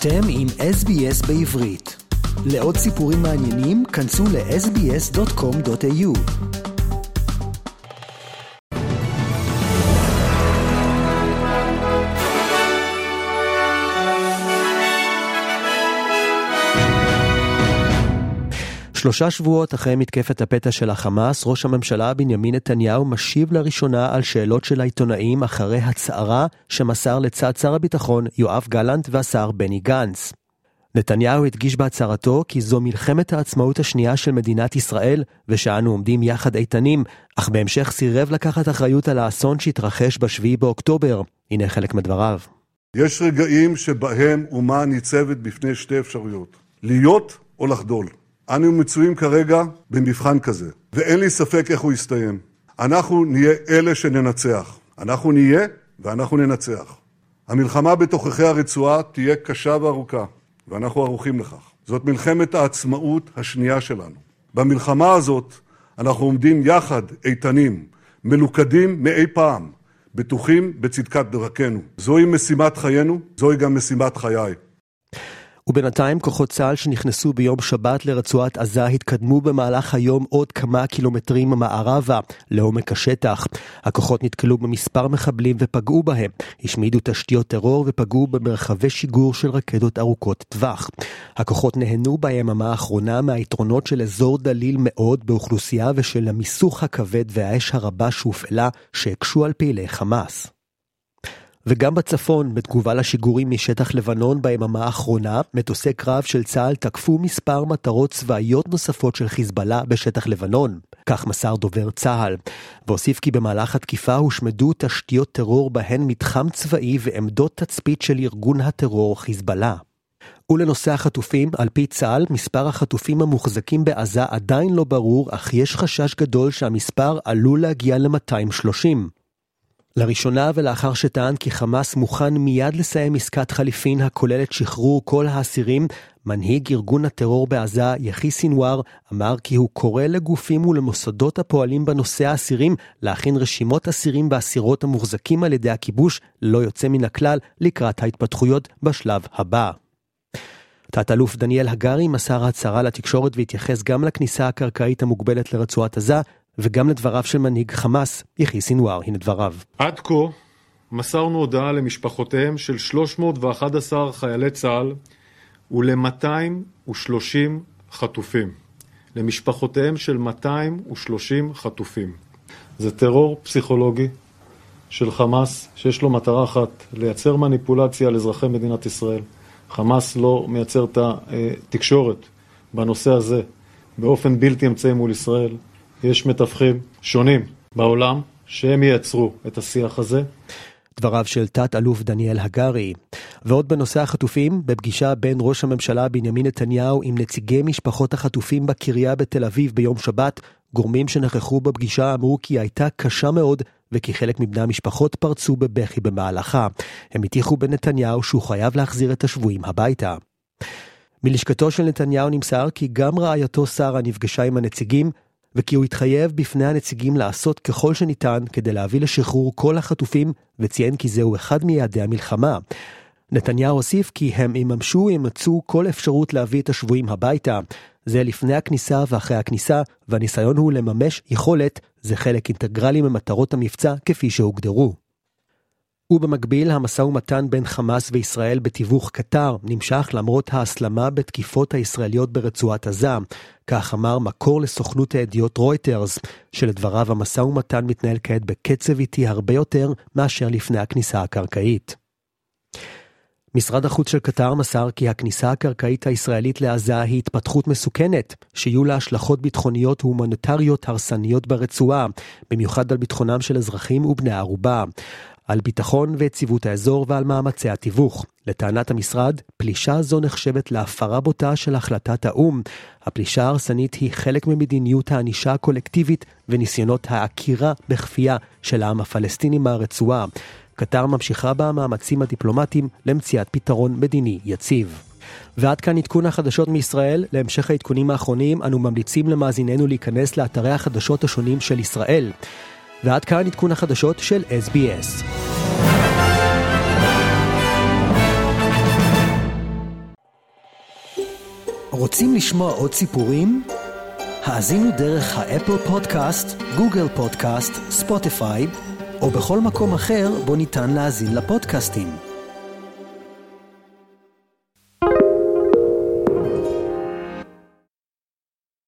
אתם עם SBS בעברית. לעוד סיפורים מעניינים, כנסו ל-sbs.com.au. שלושה שבועות אחרי מתקפת הפתע של החמאס, ראש הממשלה בנימין נתניהו משיב לראשונה על שאלות של העיתונאים אחרי הצהרה שמסר לצד שר הביטחון יואב גלנט והשר בני גנץ. נתניהו הדגיש בהצהרתו כי זו מלחמת העצמאות השנייה של מדינת ישראל, ושאנו עומדים יחד איתנים, אך בהמשך סירב לקחת אחריות על האסון שהתרחש ב-7 באוקטובר. הנה חלק מדבריו. יש רגעים שבהם אומה ניצבת בפני שתי אפשרויות, להיות או לחדול. אנו מצויים כרגע במבחן כזה, ואין לי ספק איך הוא יסתיים. אנחנו נהיה אלה שננצח. אנחנו נהיה ואנחנו ננצח. המלחמה בתוככי הרצועה תהיה קשה וארוכה, ואנחנו ערוכים לכך. זאת מלחמת העצמאות השנייה שלנו. במלחמה הזאת אנחנו עומדים יחד, איתנים, מלוכדים מאי פעם, בטוחים בצדקת דרכנו. זוהי משימת חיינו, זוהי גם משימת חיי. ובינתיים כוחות צה"ל שנכנסו ביום שבת לרצועת עזה התקדמו במהלך היום עוד כמה קילומטרים מערבה לעומק השטח. הכוחות נתקלו במספר מחבלים ופגעו בהם, השמידו תשתיות טרור ופגעו במרחבי שיגור של רקדות ארוכות טווח. הכוחות נהנו ביממה האחרונה מהיתרונות של אזור דליל מאוד באוכלוסייה ושל המיסוך הכבד והאש הרבה שהופעלה שהקשו על פעילי חמאס. וגם בצפון, בתגובה לשיגורים משטח לבנון ביממה האחרונה, מטוסי קרב של צה"ל תקפו מספר מטרות צבאיות נוספות של חיזבאללה בשטח לבנון. כך מסר דובר צה"ל. והוסיף כי במהלך התקיפה הושמדו תשתיות טרור בהן מתחם צבאי ועמדות תצפית של ארגון הטרור חיזבאללה. ולנושא החטופים, על פי צה"ל, מספר החטופים המוחזקים בעזה עדיין לא ברור, אך יש חשש גדול שהמספר עלול להגיע ל-230. לראשונה ולאחר שטען כי חמאס מוכן מיד לסיים עסקת חליפין הכוללת שחרור כל האסירים, מנהיג ארגון הטרור בעזה, יחי סינואר, אמר כי הוא קורא לגופים ולמוסדות הפועלים בנושא האסירים להכין רשימות אסירים ואסירות המוחזקים על ידי הכיבוש, לא יוצא מן הכלל, לקראת ההתפתחויות בשלב הבא. תת-אלוף דניאל הגרי מסר הצהרה לתקשורת והתייחס גם לכניסה הקרקעית המוגבלת לרצועת עזה, וגם לדבריו של מנהיג חמאס, יחי סינואר, הנה דבריו. עד כה מסרנו הודעה למשפחותיהם של 311 חיילי צה"ל ול-230 חטופים. למשפחותיהם של 230 חטופים. זה טרור פסיכולוגי של חמאס, שיש לו מטרה אחת, לייצר מניפולציה על אזרחי מדינת ישראל. חמאס לא מייצר את התקשורת בנושא הזה באופן בלתי אמצעי מול ישראל. יש מתווכים שונים בעולם שהם ייצרו את השיח הזה. דבריו של תת-אלוף דניאל הגרי. ועוד בנושא החטופים, בפגישה בין ראש הממשלה בנימין נתניהו עם נציגי משפחות החטופים בקריה בתל אביב ביום שבת, גורמים שנכחו בפגישה אמרו כי הייתה קשה מאוד וכי חלק מבני המשפחות פרצו בבכי במהלכה. הם הטיחו בנתניהו שהוא חייב להחזיר את השבויים הביתה. מלשכתו של נתניהו נמסר כי גם רעייתו שרה נפגשה עם הנציגים וכי הוא התחייב בפני הנציגים לעשות ככל שניתן כדי להביא לשחרור כל החטופים, וציין כי זהו אחד מיעדי המלחמה. נתניהו הוסיף כי הם יממשו, ימצאו כל אפשרות להביא את השבויים הביתה. זה לפני הכניסה ואחרי הכניסה, והניסיון הוא לממש יכולת, זה חלק אינטגרלי ממטרות המבצע כפי שהוגדרו. ובמקביל, המשא ומתן בין חמאס וישראל בתיווך קטר נמשך למרות ההסלמה בתקיפות הישראליות ברצועת עזה. כך אמר מקור לסוכנות הידיעות רויטרס, שלדבריו המשא ומתן מתנהל כעת בקצב איטי הרבה יותר מאשר לפני הכניסה הקרקעית. משרד החוץ של קטר מסר כי הכניסה הקרקעית הישראלית לעזה היא התפתחות מסוכנת, שיהיו לה השלכות ביטחוניות והומניטריות הרסניות ברצועה, במיוחד על ביטחונם של אזרחים ובני ערובה. על ביטחון ויציבות האזור ועל מאמצי התיווך. לטענת המשרד, פלישה זו נחשבת להפרה בוטה של החלטת האו"ם. הפלישה ההרסנית היא חלק ממדיניות הענישה הקולקטיבית וניסיונות העקירה בכפייה של העם הפלסטיני מהרצועה. קטר ממשיכה במאמצים הדיפלומטיים למציאת פתרון מדיני יציב. ועד כאן עדכון החדשות מישראל. להמשך העדכונים האחרונים אנו ממליצים למאזיננו להיכנס לאתרי החדשות השונים של ישראל. ועד כאן עדכון החדשות של SBS. רוצים לשמוע עוד סיפורים? האזינו דרך האפל פודקאסט, גוגל פודקאסט, ספוטיפיי, או בכל מקום אחר בו ניתן להאזין לפודקאסטים.